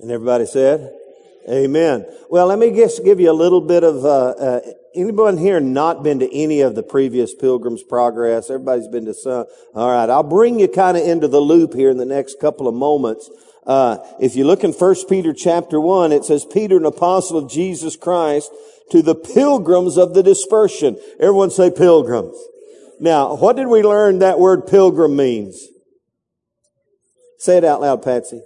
And everybody said, Amen. Well, let me just give you a little bit of, uh, uh, anyone here not been to any of the previous Pilgrim's Progress? Everybody's been to some. All right. I'll bring you kind of into the loop here in the next couple of moments. Uh, if you look in First Peter chapter 1, it says, Peter, an apostle of Jesus Christ, to the pilgrims of the dispersion. Everyone say pilgrims. Now, what did we learn that word pilgrim means? Say it out loud, Patsy.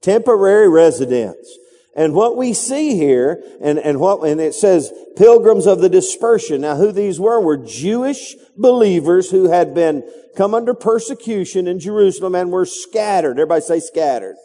Temporary residence. And what we see here, and, and what, and it says pilgrims of the dispersion. Now who these were, were Jewish believers who had been come under persecution in Jerusalem and were scattered. Everybody say scattered.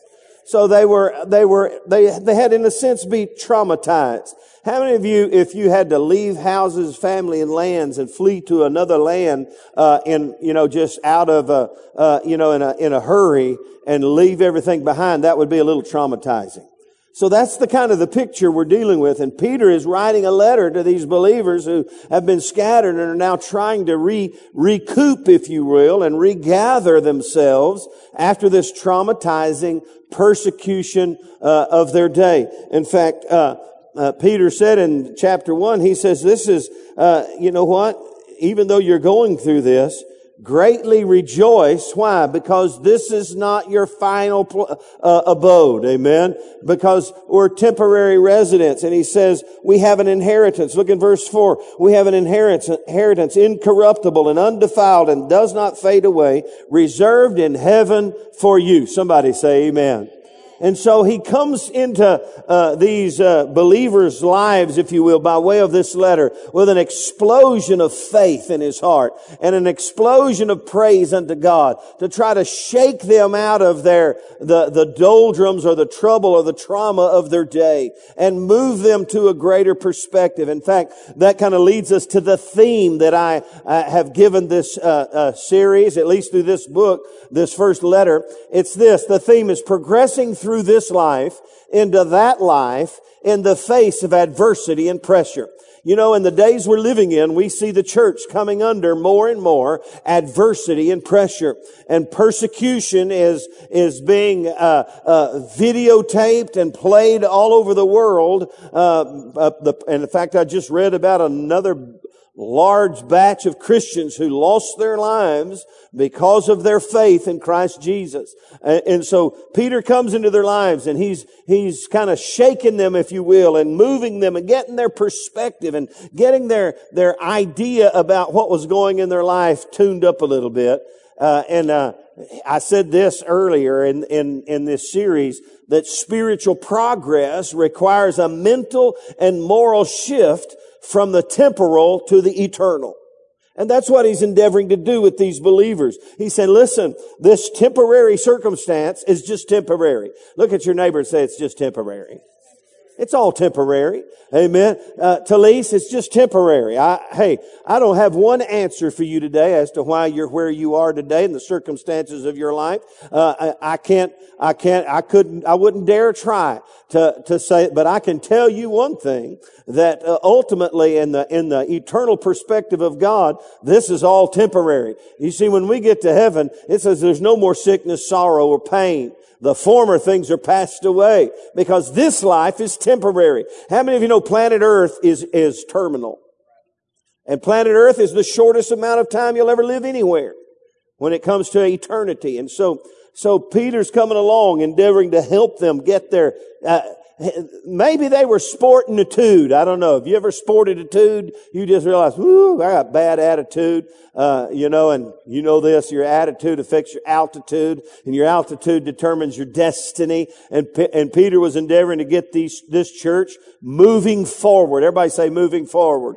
So they were, they were, they, they had in a sense be traumatized. How many of you, if you had to leave houses, family, and lands and flee to another land, uh, in, you know, just out of a, uh, you know, in a, in a hurry and leave everything behind, that would be a little traumatizing. So that's the kind of the picture we're dealing with. And Peter is writing a letter to these believers who have been scattered and are now trying to re, recoup, if you will, and regather themselves after this traumatizing persecution uh, of their day. In fact, uh, uh, Peter said in chapter one, he says, this is, uh, you know what? Even though you're going through this, greatly rejoice. Why? Because this is not your final pl- uh, abode. Amen. Because we're temporary residents. And he says, we have an inheritance. Look in verse four. We have an inheritance, inheritance incorruptible and undefiled and does not fade away, reserved in heaven for you. Somebody say amen. And so he comes into uh, these uh, believers' lives, if you will, by way of this letter, with an explosion of faith in his heart and an explosion of praise unto God to try to shake them out of their the the doldrums or the trouble or the trauma of their day and move them to a greater perspective. In fact, that kind of leads us to the theme that I uh, have given this uh, uh, series, at least through this book, this first letter. It's this: the theme is progressing through this life into that life in the face of adversity and pressure. You know, in the days we're living in, we see the church coming under more and more adversity and pressure. And persecution is, is being, uh, uh, videotaped and played all over the world. Uh, uh the, and in fact, I just read about another large batch of Christians who lost their lives because of their faith in Christ Jesus. And so Peter comes into their lives and he's, he's kind of shaking them, if you will, and moving them and getting their perspective and getting their, their idea about what was going in their life tuned up a little bit. Uh, and, uh, I said this earlier in, in, in this series that spiritual progress requires a mental and moral shift from the temporal to the eternal. And that's what he's endeavoring to do with these believers. He said, listen, this temporary circumstance is just temporary. Look at your neighbor and say it's just temporary. It's all temporary. Amen. Uh, Talise, it's just temporary. I, hey, I don't have one answer for you today as to why you're where you are today and the circumstances of your life. Uh, I, I, can't, I can't, I couldn't, I wouldn't dare try to, to say it, but I can tell you one thing that uh, ultimately in the, in the eternal perspective of God, this is all temporary. You see, when we get to heaven, it says there's no more sickness, sorrow, or pain. The former things are passed away because this life is temporary. How many of you know planet Earth is, is terminal? And planet Earth is the shortest amount of time you'll ever live anywhere when it comes to eternity. And so, so Peter's coming along endeavoring to help them get there. Uh, maybe they were sporting a tude. I don't know. Have you ever sported a tude? You just realize, whoo, I got bad attitude. Uh, you know, and you know this, your attitude affects your altitude and your altitude determines your destiny. And, and Peter was endeavoring to get these, this church moving forward. Everybody say moving forward.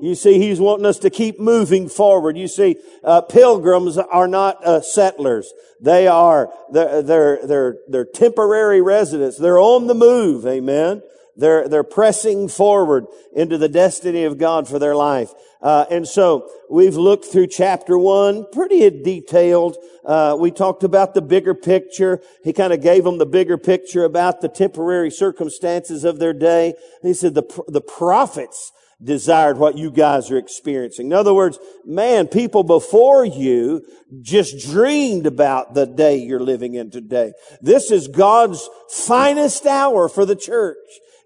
You see, he's wanting us to keep moving forward. You see, uh, pilgrims are not uh, settlers. They are they're, they're they're they're temporary residents. They're on the move. Amen. They're they're pressing forward into the destiny of God for their life. Uh, and so we've looked through chapter one, pretty detailed. Uh, we talked about the bigger picture. He kind of gave them the bigger picture about the temporary circumstances of their day. He said the the prophets desired what you guys are experiencing. In other words, man, people before you just dreamed about the day you're living in today. This is God's finest hour for the church.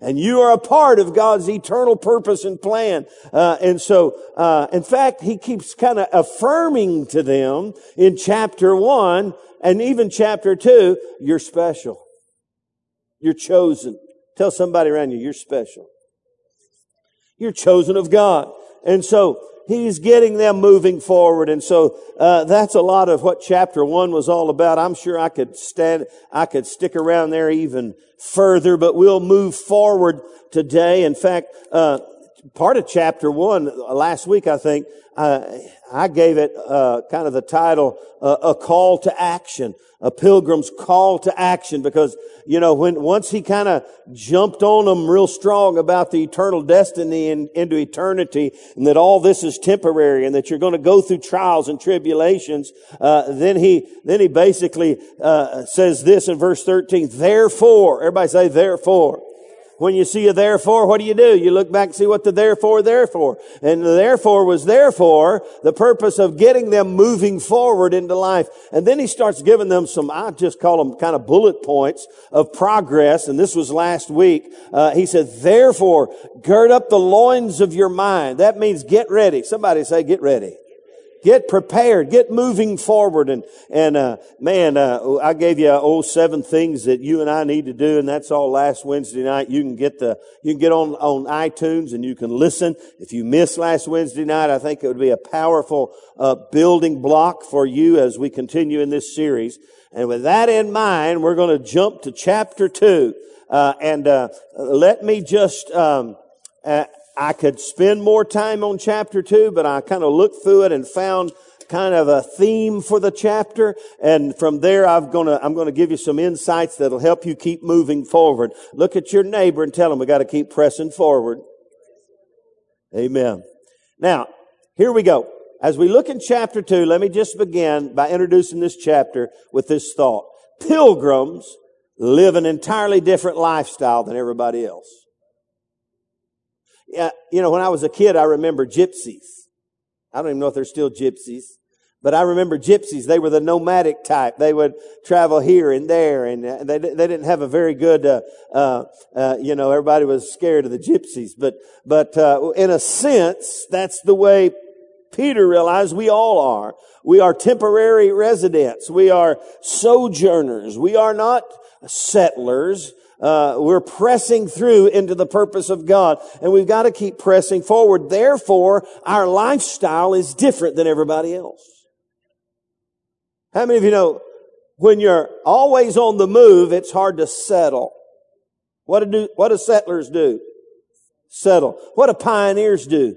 And you are a part of God's eternal purpose and plan. Uh, and so, uh, in fact, he keeps kind of affirming to them in chapter one and even chapter two, you're special. You're chosen. Tell somebody around you, you're special. You're chosen of God. And so he's getting them moving forward. And so uh, that's a lot of what chapter one was all about. I'm sure I could stand, I could stick around there even further, but we'll move forward today. In fact, uh, part of chapter one last week, I think, uh, I gave it uh, kind of the title uh, "A Call to Action," a pilgrim's call to action, because you know when once he kind of jumped on them real strong about the eternal destiny and into eternity, and that all this is temporary, and that you're going to go through trials and tribulations, uh, then he then he basically uh, says this in verse thirteen. Therefore, everybody say, therefore. When you see a therefore, what do you do? You look back and see what the therefore, therefore. And the therefore was therefore the purpose of getting them moving forward into life. And then he starts giving them some, I just call them kind of bullet points of progress. And this was last week. Uh, he said, therefore, gird up the loins of your mind. That means get ready. Somebody say, get ready. Get prepared. Get moving forward. And, and, uh, man, uh, I gave you, oh, seven things that you and I need to do. And that's all last Wednesday night. You can get the, you can get on, on iTunes and you can listen. If you missed last Wednesday night, I think it would be a powerful, uh, building block for you as we continue in this series. And with that in mind, we're going to jump to chapter two. Uh, and, uh, let me just, um, uh, I could spend more time on chapter two, but I kind of looked through it and found kind of a theme for the chapter. And from there, I'm gonna, I'm gonna give you some insights that'll help you keep moving forward. Look at your neighbor and tell him we gotta keep pressing forward. Amen. Now, here we go. As we look in chapter two, let me just begin by introducing this chapter with this thought. Pilgrims live an entirely different lifestyle than everybody else. You know, when I was a kid, I remember gypsies. I don't even know if they're still gypsies, but I remember gypsies. They were the nomadic type. They would travel here and there, and uh, they they didn't have a very good, uh, uh, uh, you know, everybody was scared of the gypsies. But but uh, in a sense, that's the way Peter realized we all are. We are temporary residents. We are sojourners. We are not settlers uh, we're pressing through into the purpose of God, and we've got to keep pressing forward. Therefore, our lifestyle is different than everybody else. How many of you know when you're always on the move, it's hard to settle? What do what do settlers do? Settle. What do pioneers do?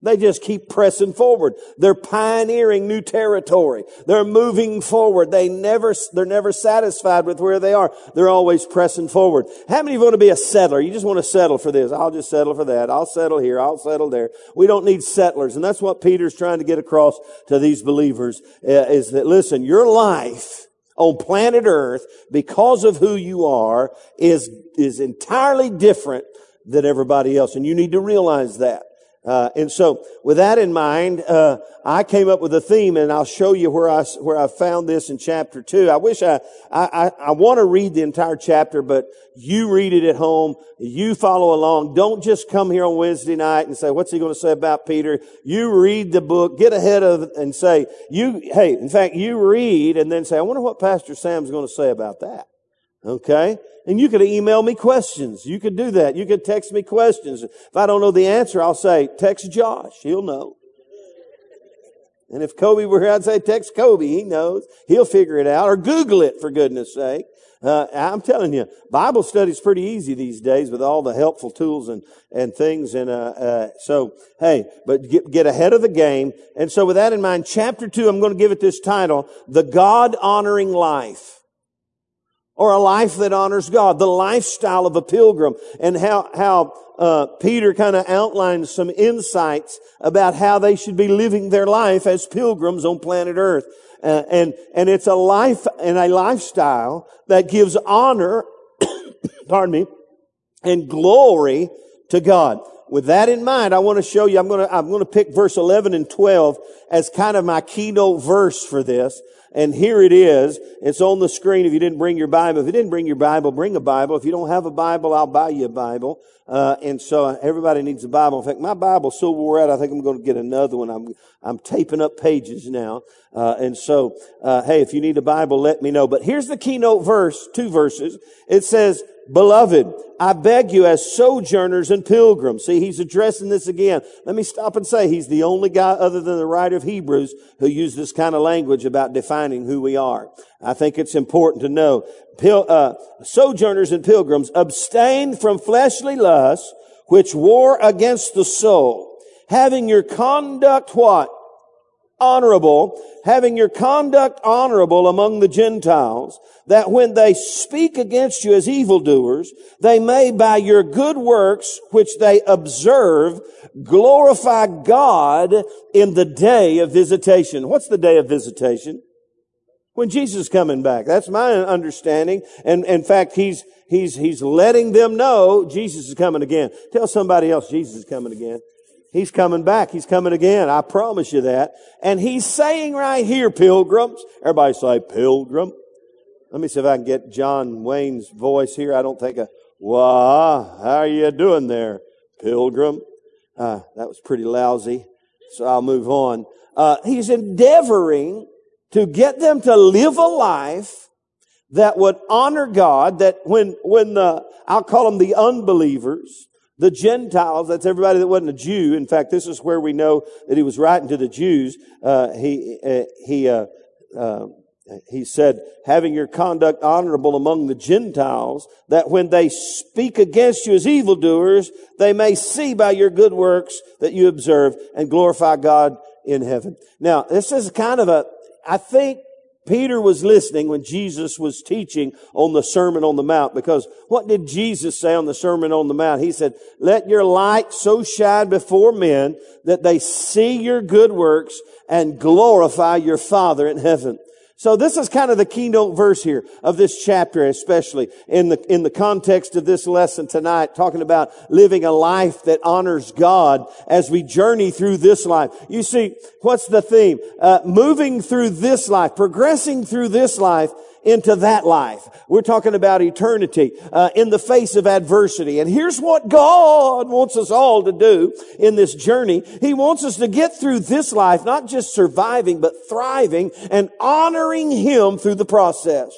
They just keep pressing forward. They're pioneering new territory. They're moving forward. They never, they're never satisfied with where they are. They're always pressing forward. How many of you want to be a settler? You just want to settle for this. I'll just settle for that. I'll settle here. I'll settle there. We don't need settlers. And that's what Peter's trying to get across to these believers uh, is that listen, your life on planet earth because of who you are is, is entirely different than everybody else. And you need to realize that. Uh, and so, with that in mind, uh, I came up with a theme, and I'll show you where I where I found this in chapter two. I wish I I, I, I want to read the entire chapter, but you read it at home. You follow along. Don't just come here on Wednesday night and say, "What's he going to say about Peter?" You read the book, get ahead of and say, "You hey." In fact, you read and then say, "I wonder what Pastor Sam's going to say about that." Okay? And you could email me questions. You could do that. You could text me questions. If I don't know the answer, I'll say, text Josh. He'll know. And if Kobe were here, I'd say, text Kobe. He knows. He'll figure it out. Or Google it, for goodness sake. Uh, I'm telling you, Bible study's pretty easy these days with all the helpful tools and, and things. And, uh, uh, so, hey, but get, get ahead of the game. And so with that in mind, chapter two, I'm going to give it this title, The God Honoring Life or a life that honors God, the lifestyle of a pilgrim, and how, how, uh, Peter kind of outlines some insights about how they should be living their life as pilgrims on planet earth. Uh, and, and it's a life and a lifestyle that gives honor, pardon me, and glory to God. with that in mind, I want to show you, I'm going to, I'm going to pick verse 11 and 12 as kind of my keynote verse for this. And here it is. It's on the screen if you didn't bring your Bible. If you didn't bring your Bible, bring a Bible. If you don't have a Bible, I'll buy you a Bible. Uh, and so everybody needs a Bible. In fact, my Bible's so wore out, I think I'm going to get another one. I'm, I'm taping up pages now. Uh, and so, uh, hey, if you need a Bible, let me know. But here's the keynote verse, two verses. It says, Beloved, I beg you as sojourners and pilgrims. See, he's addressing this again. Let me stop and say he's the only guy other than the writer of Hebrews who used this kind of language about defining who we are. I think it's important to know. Pil- uh, sojourners and pilgrims abstain from fleshly lusts which war against the soul, having your conduct what? Honorable, having your conduct honorable among the Gentiles, that when they speak against you as evildoers, they may by your good works, which they observe, glorify God in the day of visitation. What's the day of visitation? When Jesus is coming back. That's my understanding. And in fact, he's, he's, he's letting them know Jesus is coming again. Tell somebody else Jesus is coming again. He's coming back. He's coming again. I promise you that. And he's saying right here, pilgrims. Everybody say pilgrim. Let me see if I can get John Wayne's voice here. I don't think a, wah, how are you doing there, pilgrim? Uh, that was pretty lousy. So I'll move on. Uh, he's endeavoring to get them to live a life that would honor God, that when, when the, I'll call them the unbelievers, the Gentiles, that's everybody that wasn't a Jew. In fact, this is where we know that he was writing to the Jews. Uh, he, uh, he, uh, uh, he said, having your conduct honorable among the Gentiles, that when they speak against you as evildoers, they may see by your good works that you observe and glorify God in heaven. Now, this is kind of a, I think Peter was listening when Jesus was teaching on the Sermon on the Mount because what did Jesus say on the Sermon on the Mount? He said, let your light so shine before men that they see your good works and glorify your Father in heaven. So this is kind of the keynote verse here of this chapter, especially in the, in the context of this lesson tonight, talking about living a life that honors God as we journey through this life. You see, what's the theme? Uh, moving through this life, progressing through this life into that life. We're talking about eternity uh, in the face of adversity. And here's what God wants us all to do in this journey. He wants us to get through this life, not just surviving, but thriving and honoring Him through the process.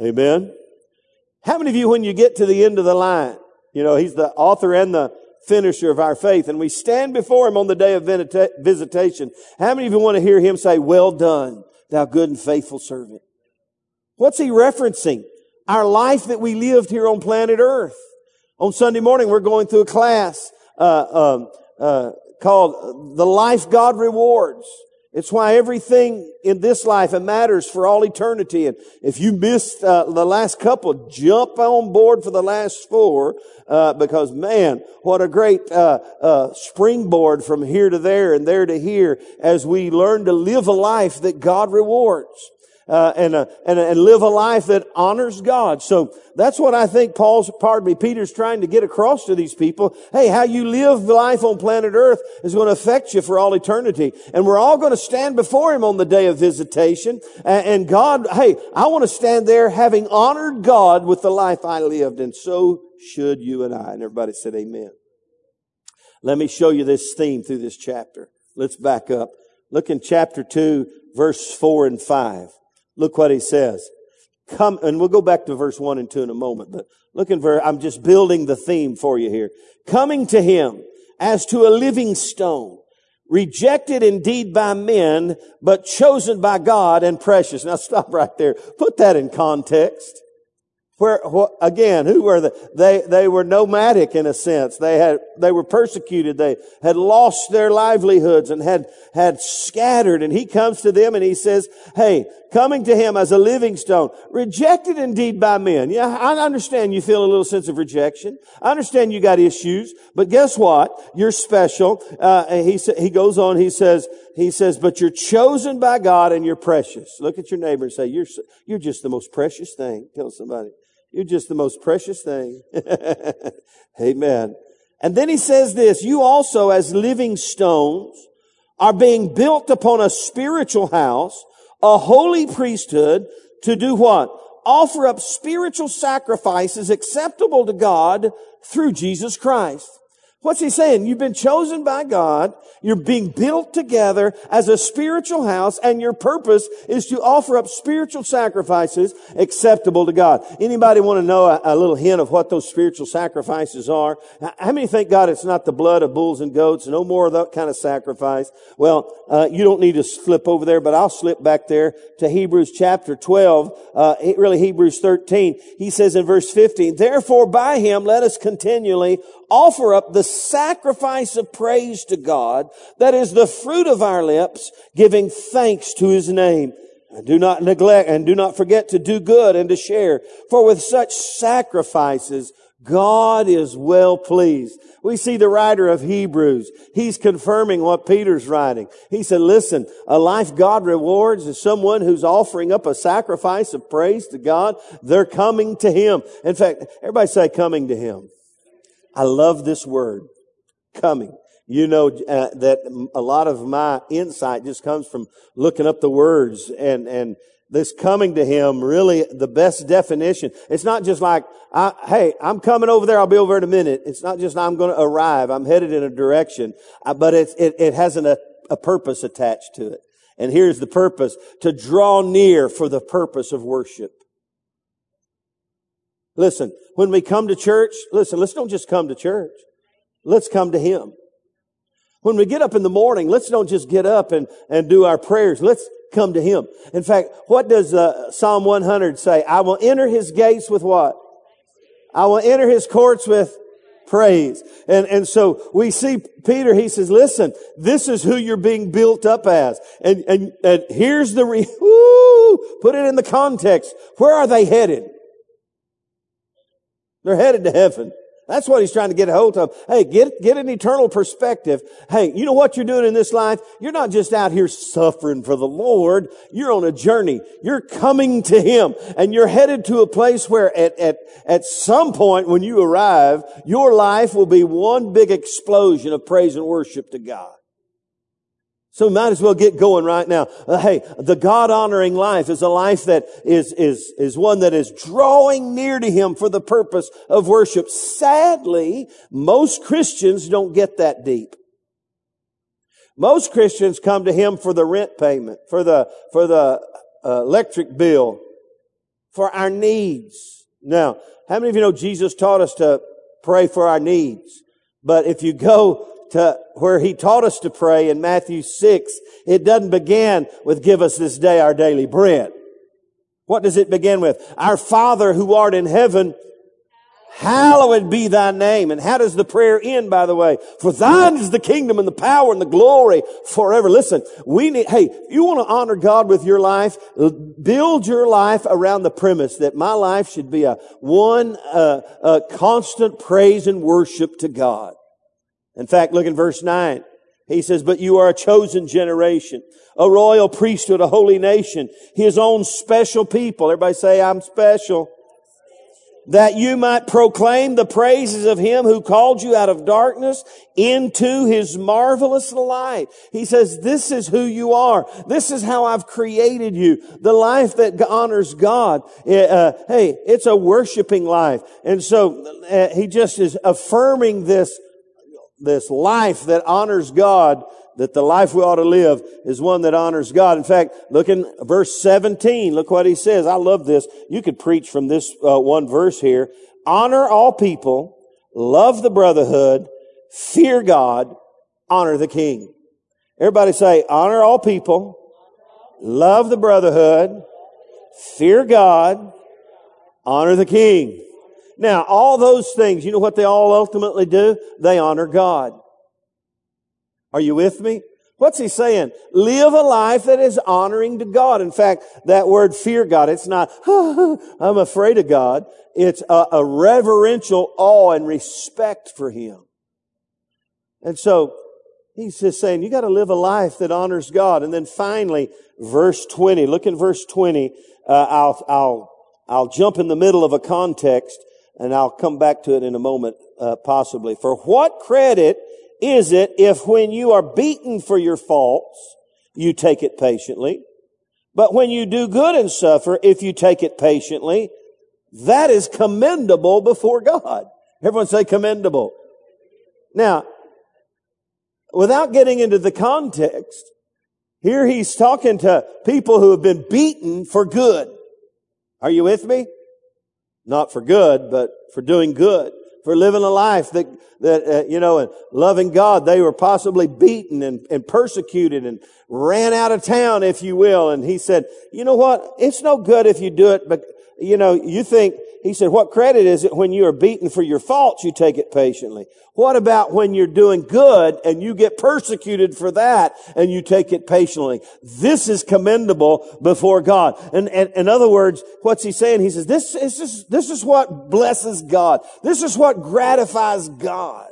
Amen. How many of you, when you get to the end of the line, you know, He's the author and the finisher of our faith, and we stand before Him on the day of visitation. How many of you want to hear Him say, well done, thou good and faithful servant? What's he referencing? Our life that we lived here on planet Earth. On Sunday morning, we're going through a class uh, um, uh, called "The Life God Rewards." It's why everything in this life it matters for all eternity. And if you missed uh, the last couple, jump on board for the last four uh, because man, what a great uh, uh, springboard from here to there and there to here as we learn to live a life that God rewards uh, and, uh, and, and live a life that honors God. So that's what I think Paul's, pardon me, Peter's trying to get across to these people. Hey, how you live life on planet earth is going to affect you for all eternity. And we're all going to stand before him on the day of visitation. And, God, hey, I want to stand there having honored God with the life I lived. And so should you and I. And everybody said amen. Let me show you this theme through this chapter. Let's back up. Look in chapter 2, verse 4 and 5. Look what he says. Come, and we'll go back to verse 1 and 2 in a moment, but look in verse, I'm just building the theme for you here. Coming to him as to a living stone, rejected indeed by men, but chosen by God and precious. Now stop right there. Put that in context. Where, again, who were they? They, they were nomadic in a sense. They had, they were persecuted. They had lost their livelihoods and had, had scattered. And he comes to them and he says, Hey, coming to him as a living stone, rejected indeed by men. Yeah, I understand you feel a little sense of rejection. I understand you got issues, but guess what? You're special. Uh, he, he goes on, he says, he says, but you're chosen by God and you're precious. Look at your neighbor and say, you're, you're just the most precious thing. Tell somebody. You're just the most precious thing. Amen. And then he says this, you also as living stones are being built upon a spiritual house, a holy priesthood to do what? Offer up spiritual sacrifices acceptable to God through Jesus Christ. What's he saying? You've been chosen by God. You're being built together as a spiritual house and your purpose is to offer up spiritual sacrifices acceptable to God. Anybody want to know a, a, little hint of what those spiritual sacrifices are? How many thank God it's not the blood of bulls and goats? No more of that kind of sacrifice. Well, uh, you don't need to slip over there, but I'll slip back there to Hebrews chapter 12, uh, really Hebrews 13. He says in verse 15, therefore by him let us continually offer up the sacrifice of praise to God, that is the fruit of our lips, giving thanks to his name. And do not neglect and do not forget to do good and to share. For with such sacrifices, God is well pleased. We see the writer of Hebrews. He's confirming what Peter's writing. He said, listen, a life God rewards is someone who's offering up a sacrifice of praise to God. They're coming to Him. In fact, everybody say coming to Him. I love this word, coming. You know uh, that a lot of my insight just comes from looking up the words and, and this coming to him really the best definition. It's not just like, I, hey, I'm coming over there. I'll be over in a minute. It's not just I'm going to arrive. I'm headed in a direction, uh, but it, it, it has an, a, a purpose attached to it. And here's the purpose to draw near for the purpose of worship. Listen, when we come to church, listen, let's don't just come to church. Let's come to Him. When we get up in the morning, let's don't just get up and, and do our prayers. Let's come to Him. In fact, what does uh, Psalm 100 say? I will enter His gates with what? I will enter His courts with praise. And, and so we see Peter, he says, listen, this is who you're being built up as. And, and, and here's the, re- put it in the context. Where are they headed? They're headed to heaven. That's what he's trying to get a hold of. Hey, get, get an eternal perspective. Hey, you know what you're doing in this life? You're not just out here suffering for the Lord. You're on a journey. You're coming to Him and you're headed to a place where at, at, at some point when you arrive, your life will be one big explosion of praise and worship to God. So we might as well get going right now. Uh, hey, the God honoring life is a life that is, is, is one that is drawing near to Him for the purpose of worship. Sadly, most Christians don't get that deep. Most Christians come to Him for the rent payment, for the, for the uh, electric bill, for our needs. Now, how many of you know Jesus taught us to pray for our needs? But if you go to where he taught us to pray in Matthew 6, it doesn't begin with give us this day our daily bread. What does it begin with? Our Father who art in heaven, hallowed be thy name. And how does the prayer end, by the way? For thine is the kingdom and the power and the glory forever. Listen, we need, hey, you want to honor God with your life, build your life around the premise that my life should be a one, uh, a constant praise and worship to God. In fact, look in verse 9. He says, but you are a chosen generation, a royal priesthood, a holy nation, his own special people. Everybody say, I'm special. That you might proclaim the praises of him who called you out of darkness into his marvelous light. He says, this is who you are. This is how I've created you. The life that honors God. Uh, hey, it's a worshiping life. And so uh, he just is affirming this this life that honors God, that the life we ought to live is one that honors God. In fact, look in verse 17. Look what he says. I love this. You could preach from this uh, one verse here. Honor all people, love the brotherhood, fear God, honor the king. Everybody say, honor all people, love the brotherhood, fear God, honor the king. Now, all those things, you know what they all ultimately do? They honor God. Are you with me? What's he saying? Live a life that is honoring to God. In fact, that word fear God, it's not, I'm afraid of God. It's a, a reverential awe and respect for Him. And so, he's just saying, you gotta live a life that honors God. And then finally, verse 20, look in verse 20. Uh, I'll, I'll, I'll jump in the middle of a context and I'll come back to it in a moment, uh, possibly. For what credit is it if when you are beaten for your faults, you take it patiently? But when you do good and suffer, if you take it patiently, that is commendable before God. Everyone say commendable. Now, without getting into the context, here he's talking to people who have been beaten for good. Are you with me? Not for good, but for doing good, for living a life that, that, uh, you know, and loving God. They were possibly beaten and, and persecuted and ran out of town, if you will. And he said, you know what? It's no good if you do it, but, you know, you think, he said, what credit is it when you are beaten for your faults, you take it patiently? What about when you're doing good and you get persecuted for that and you take it patiently? This is commendable before God. And, and in other words, what's he saying? He says, this is, just, this is what blesses God. This is what gratifies God.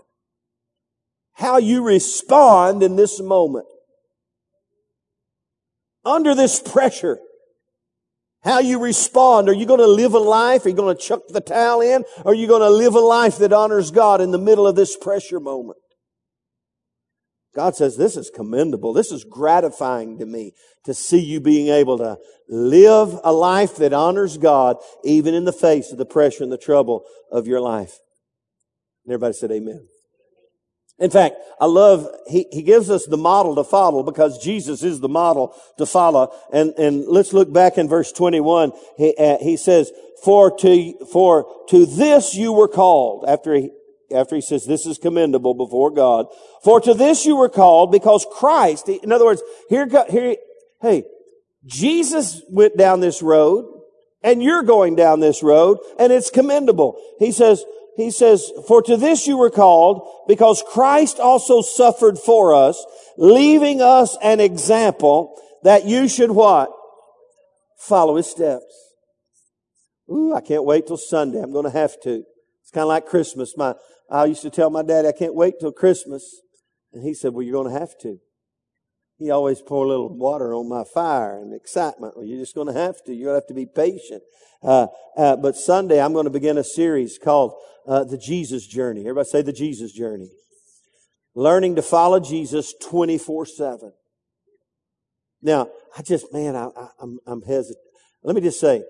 How you respond in this moment. Under this pressure. How you respond. Are you going to live a life? Are you going to chuck the towel in? Are you going to live a life that honors God in the middle of this pressure moment? God says, this is commendable. This is gratifying to me to see you being able to live a life that honors God even in the face of the pressure and the trouble of your life. And everybody said amen. In fact, I love, he, he gives us the model to follow because Jesus is the model to follow. And, and let's look back in verse 21. He, uh, he says, for to, for to this you were called. After he, after he says this is commendable before God. For to this you were called because Christ, in other words, here, here, hey, Jesus went down this road and you're going down this road and it's commendable. He says, he says, for to this you were called because Christ also suffered for us, leaving us an example that you should what? Follow his steps. Ooh, I can't wait till Sunday. I'm going to have to. It's kind of like Christmas. My, I used to tell my dad, I can't wait till Christmas. And he said, well, you're going to have to. He always pour a little water on my fire and excitement. Well, you're just going to have to. You're going to have to be patient. Uh, uh, but Sunday, I'm going to begin a series called uh, The Jesus Journey. Everybody say The Jesus Journey. Learning to follow Jesus 24 7. Now, I just, man, I, I, I'm, I'm hesitant. Let me just say,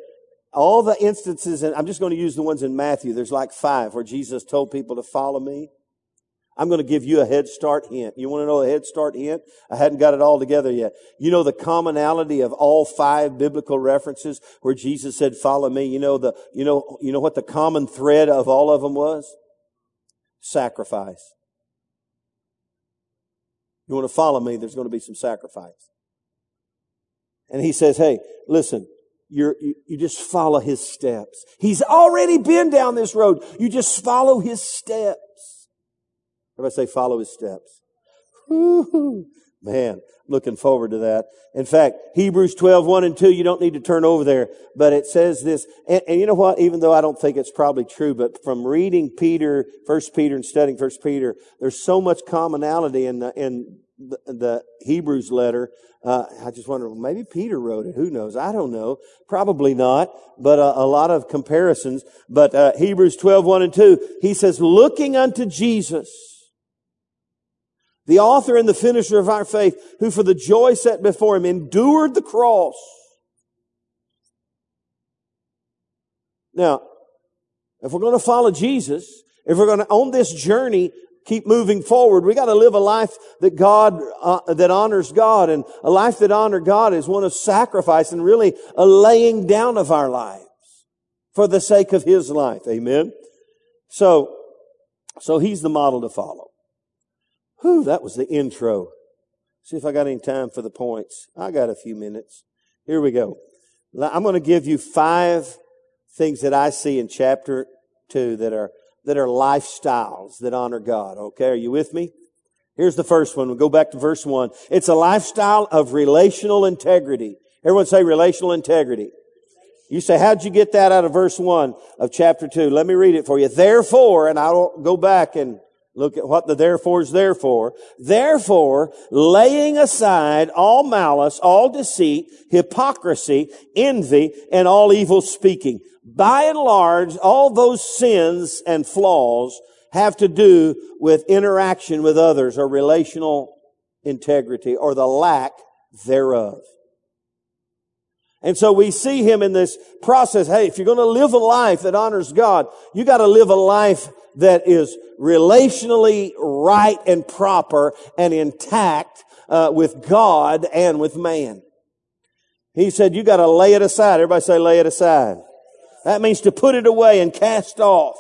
all the instances, and I'm just going to use the ones in Matthew. There's like five where Jesus told people to follow me. I'm going to give you a head start hint. You want to know a head start hint? I hadn't got it all together yet. You know the commonality of all five biblical references where Jesus said, follow me. You know the, you know, you know what the common thread of all of them was? Sacrifice. You want to follow me, there's going to be some sacrifice. And he says, hey, listen, you you, just follow his steps. He's already been down this road. You just follow his steps. Everybody say, follow his steps. Woo-hoo. Man, looking forward to that. In fact, Hebrews 12, 1 and 2, you don't need to turn over there, but it says this, and, and, you know what, even though I don't think it's probably true, but from reading Peter, First Peter and studying First Peter, there's so much commonality in the, in the, the Hebrews letter. Uh, I just wonder, maybe Peter wrote it. Who knows? I don't know. Probably not, but uh, a lot of comparisons. But uh, Hebrews 12, 1 and 2, he says, looking unto Jesus, the author and the finisher of our faith, who for the joy set before him endured the cross. Now, if we're going to follow Jesus, if we're going to, on this journey, keep moving forward, we got to live a life that God, uh, that honors God. And a life that honors God is one of sacrifice and really a laying down of our lives for the sake of His life. Amen. So, so He's the model to follow. Whew, that was the intro. See if I got any time for the points. I got a few minutes. Here we go. I'm going to give you five things that I see in chapter two that are, that are lifestyles that honor God. Okay. Are you with me? Here's the first one. We'll go back to verse one. It's a lifestyle of relational integrity. Everyone say relational integrity. You say, how'd you get that out of verse one of chapter two? Let me read it for you. Therefore, and I'll go back and Look at what the therefore is there for. Therefore, laying aside all malice, all deceit, hypocrisy, envy, and all evil speaking. By and large, all those sins and flaws have to do with interaction with others or relational integrity or the lack thereof. And so we see him in this process. Hey, if you're going to live a life that honors God, you got to live a life that is relationally right and proper and intact uh, with God and with man. He said, you got to lay it aside. Everybody say, lay it aside. That means to put it away and cast off.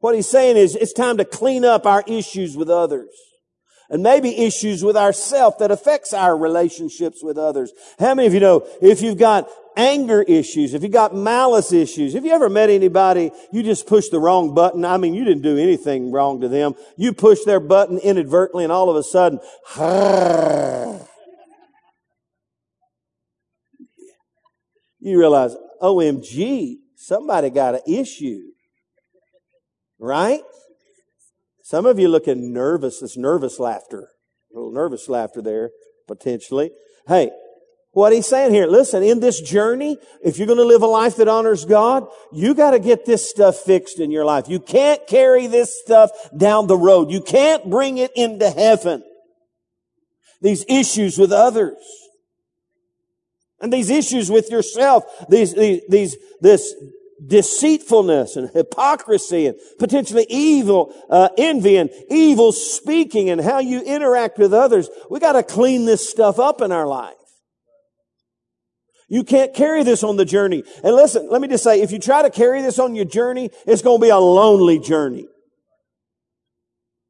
What he's saying is it's time to clean up our issues with others and maybe issues with ourselves that affects our relationships with others. How many of you know if you've got anger issues, if you've got malice issues, have you ever met anybody, you just pushed the wrong button? I mean, you didn't do anything wrong to them. You pushed their button inadvertently and all of a sudden, you realize, OMG, somebody got an issue. Right? Some of you looking nervous, this nervous laughter. A little nervous laughter there, potentially. Hey, what he's saying here, listen, in this journey, if you're going to live a life that honors God, you got to get this stuff fixed in your life. You can't carry this stuff down the road. You can't bring it into heaven. These issues with others. And these issues with yourself, these, these, these this deceitfulness and hypocrisy and potentially evil, uh, envy and evil speaking and how you interact with others. We got to clean this stuff up in our life. You can't carry this on the journey. And listen, let me just say, if you try to carry this on your journey, it's going to be a lonely journey.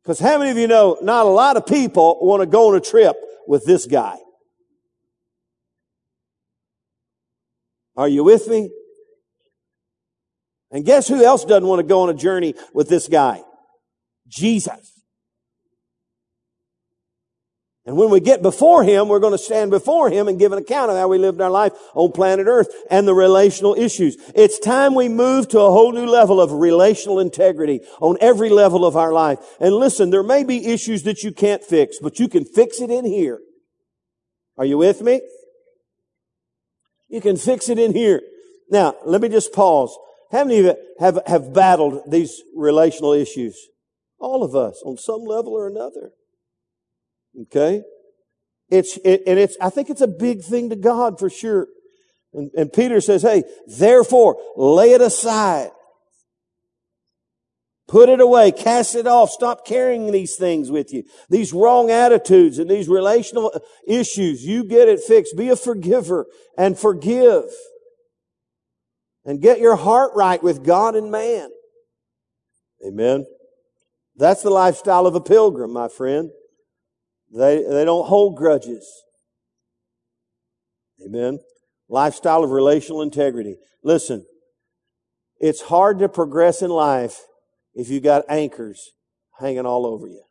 Because how many of you know not a lot of people want to go on a trip with this guy? Are you with me? And guess who else doesn't want to go on a journey with this guy? Jesus. And when we get before Him, we're going to stand before Him and give an account of how we lived our life on planet Earth and the relational issues. It's time we move to a whole new level of relational integrity on every level of our life. And listen, there may be issues that you can't fix, but you can fix it in here. Are you with me? You can fix it in here. Now, let me just pause. How many of you have, have battled these relational issues? All of us on some level or another. Okay? It's, it, and it's, I think it's a big thing to God for sure. And, and Peter says, hey, therefore, lay it aside. Put it away. Cast it off. Stop carrying these things with you. These wrong attitudes and these relational issues. You get it fixed. Be a forgiver and forgive and get your heart right with God and man. Amen. That's the lifestyle of a pilgrim, my friend. They, they don't hold grudges. Amen. Lifestyle of relational integrity. Listen, it's hard to progress in life if you got anchors hanging all over you.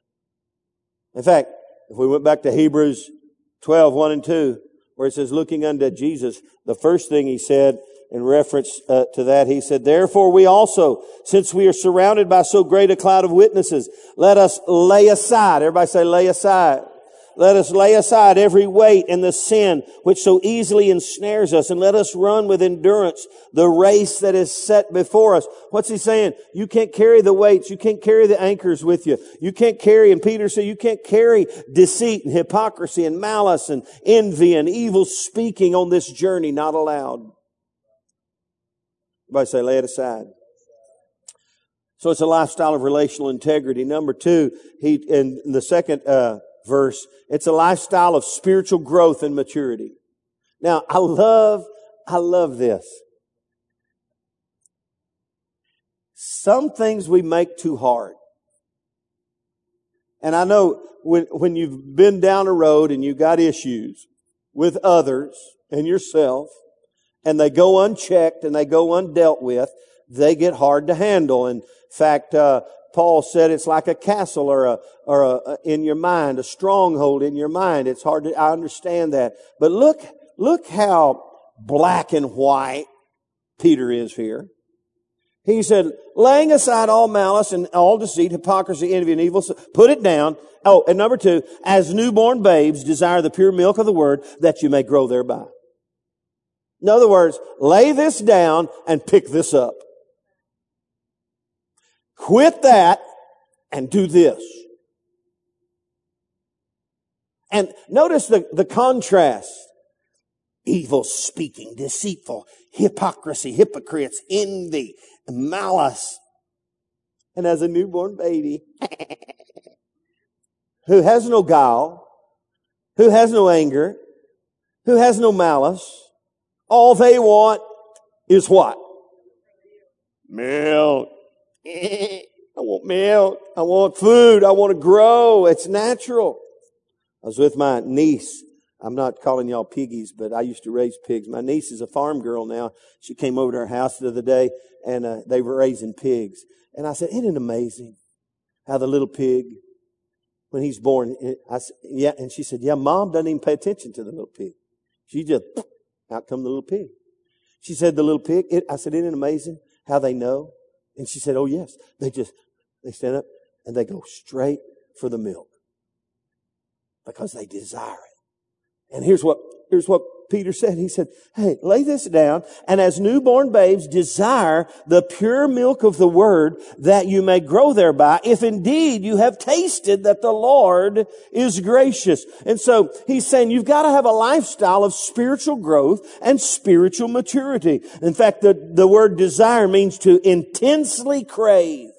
In fact, if we went back to Hebrews 12, 1 and 2, where it says, looking unto Jesus, the first thing he said in reference uh, to that, he said, Therefore we also, since we are surrounded by so great a cloud of witnesses, let us lay aside. Everybody say lay aside. Let us lay aside every weight and the sin which so easily ensnares us and let us run with endurance the race that is set before us. What's he saying? You can't carry the weights. You can't carry the anchors with you. You can't carry, and Peter said, you can't carry deceit and hypocrisy and malice and envy and evil speaking on this journey. Not allowed. Everybody say, lay it aside. So it's a lifestyle of relational integrity. Number two, he, in the second, uh, verse, it's a lifestyle of spiritual growth and maturity. Now, I love, I love this. Some things we make too hard. And I know when, when you've been down a road and you got issues with others and yourself, and they go unchecked and they go undealt with, they get hard to handle. In fact, uh, Paul said it's like a castle or a, or a, in your mind, a stronghold in your mind. It's hard to, I understand that. But look, look how black and white Peter is here. He said, laying aside all malice and all deceit, hypocrisy, envy, and evil, put it down. Oh, and number two, as newborn babes, desire the pure milk of the word that you may grow thereby. In other words, lay this down and pick this up. Quit that and do this. And notice the, the contrast. Evil speaking, deceitful, hypocrisy, hypocrites, envy, malice. And as a newborn baby, who has no guile, who has no anger, who has no malice, all they want is what? Milk. I want milk. I want food. I want to grow. It's natural. I was with my niece. I'm not calling y'all piggies, but I used to raise pigs. My niece is a farm girl now. She came over to our house the other day and uh, they were raising pigs. And I said, isn't it amazing how the little pig, when he's born, I said, yeah. And she said, yeah, mom doesn't even pay attention to the little pig. She just, out come the little pig. She said, the little pig, it, I said, isn't it amazing how they know? And she said, oh yes. They just, they stand up and they go straight for the milk because they desire it. And here's what, here's what Peter said. He said, Hey, lay this down and as newborn babes desire the pure milk of the word that you may grow thereby if indeed you have tasted that the Lord is gracious. And so he's saying you've got to have a lifestyle of spiritual growth and spiritual maturity. In fact, the, the word desire means to intensely crave.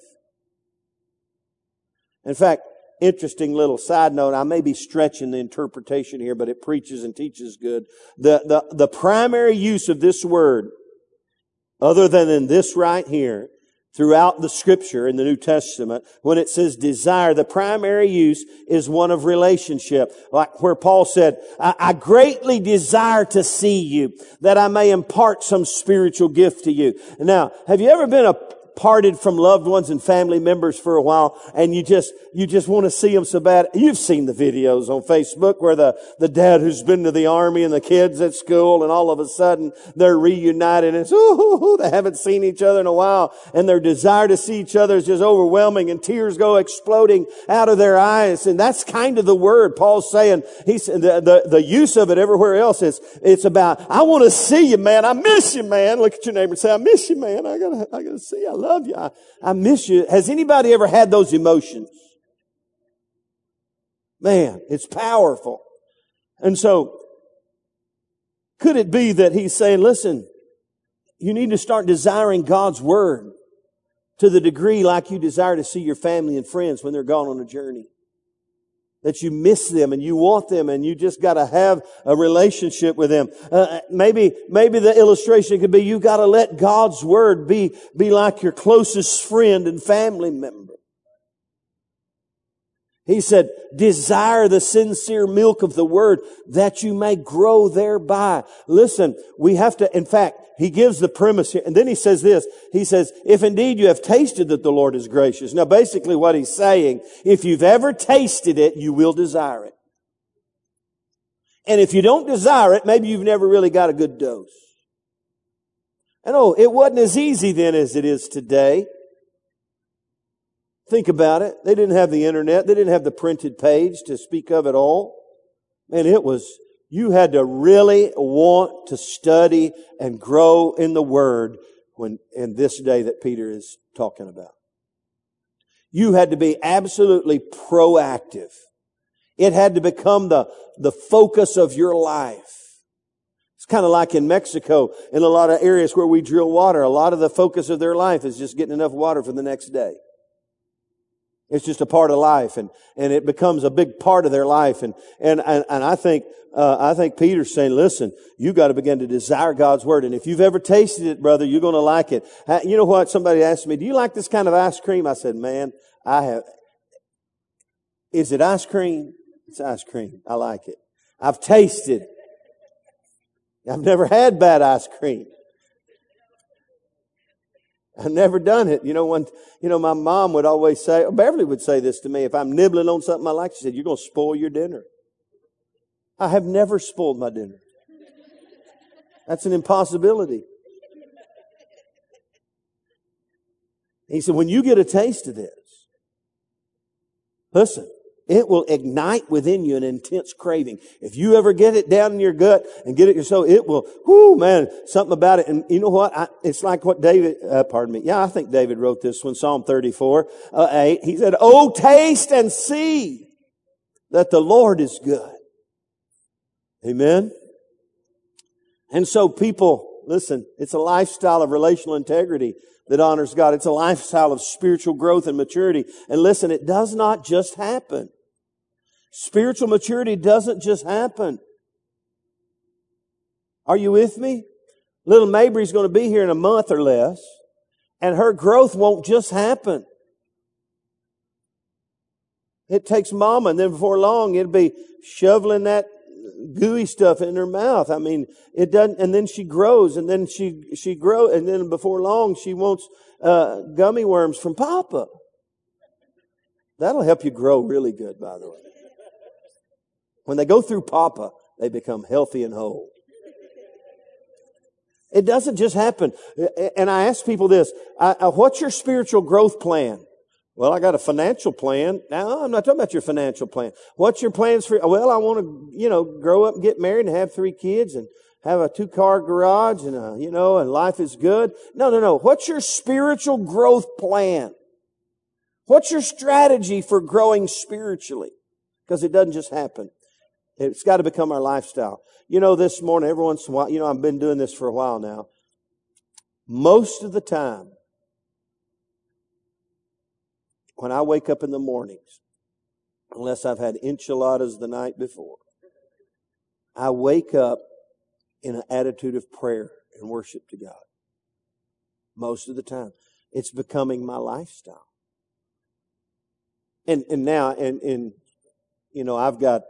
In fact, interesting little side note. I may be stretching the interpretation here, but it preaches and teaches good. The, the, the primary use of this word, other than in this right here, throughout the scripture in the New Testament, when it says desire, the primary use is one of relationship. Like where Paul said, I, I, greatly desire to see you, that I may impart some spiritual gift to you. Now, have you ever been a parted from loved ones and family members for a while and you just, you just want to see them so bad. You've seen the videos on Facebook where the, the dad who's been to the army and the kids at school and all of a sudden they're reunited and it's, ooh, they haven't seen each other in a while and their desire to see each other is just overwhelming and tears go exploding out of their eyes. And that's kind of the word Paul's saying. He's, the, the, the use of it everywhere else is, it's about, I want to see you, man. I miss you, man. Look at your neighbor and say, I miss you, man. I gotta, I gotta see you. I love you. I, I miss you. Has anybody ever had those emotions? Man, it's powerful. And so, could it be that he's saying, listen, you need to start desiring God's word to the degree like you desire to see your family and friends when they're gone on a journey? That you miss them and you want them and you just got to have a relationship with them. Uh, maybe, maybe the illustration could be you got to let God's word be, be like your closest friend and family member. He said, desire the sincere milk of the word that you may grow thereby. Listen, we have to, in fact, he gives the premise here. And then he says this. He says, if indeed you have tasted that the Lord is gracious. Now basically what he's saying, if you've ever tasted it, you will desire it. And if you don't desire it, maybe you've never really got a good dose. And oh, it wasn't as easy then as it is today. Think about it. They didn't have the internet. They didn't have the printed page to speak of at all. And it was, you had to really want to study and grow in the Word when, in this day that Peter is talking about. You had to be absolutely proactive. It had to become the, the focus of your life. It's kind of like in Mexico, in a lot of areas where we drill water, a lot of the focus of their life is just getting enough water for the next day. It's just a part of life and, and it becomes a big part of their life. And, and, and, and I think, uh, I think Peter's saying, listen, you got to begin to desire God's word. And if you've ever tasted it, brother, you're going to like it. You know what? Somebody asked me, do you like this kind of ice cream? I said, man, I have. Is it ice cream? It's ice cream. I like it. I've tasted. I've never had bad ice cream. I've never done it. You know, when, you know, my mom would always say, Beverly would say this to me, if I'm nibbling on something I like, she said, you're going to spoil your dinner. I have never spoiled my dinner. That's an impossibility. He said, when you get a taste of this, listen, it will ignite within you an intense craving. If you ever get it down in your gut and get it your soul, it will, whoo, man, something about it. And you know what? I, it's like what David, uh, pardon me. Yeah, I think David wrote this one, Psalm 34, uh, 8. He said, Oh, taste and see that the Lord is good. Amen. And so people, listen, it's a lifestyle of relational integrity that honors God. It's a lifestyle of spiritual growth and maturity. And listen, it does not just happen. Spiritual maturity doesn't just happen. Are you with me? Little Mabry's going to be here in a month or less, and her growth won't just happen. It takes mama, and then before long, it'll be shoveling that gooey stuff in her mouth. I mean, it doesn't, and then she grows, and then she, she grows, and then before long, she wants, uh, gummy worms from Papa. That'll help you grow really good, by the way. When they go through Papa, they become healthy and whole. It doesn't just happen. And I ask people this, what's your spiritual growth plan? Well, I got a financial plan. Now, I'm not talking about your financial plan. What's your plans for, well, I want to, you know, grow up and get married and have three kids and have a two car garage and, a, you know, and life is good. No, no, no. What's your spiritual growth plan? What's your strategy for growing spiritually? Because it doesn't just happen. It's got to become our lifestyle. You know, this morning, every once in a while, you know, I've been doing this for a while now. Most of the time, when I wake up in the mornings, unless I've had enchiladas the night before, I wake up in an attitude of prayer and worship to God. Most of the time. It's becoming my lifestyle. And, and now, and, and, you know, I've got,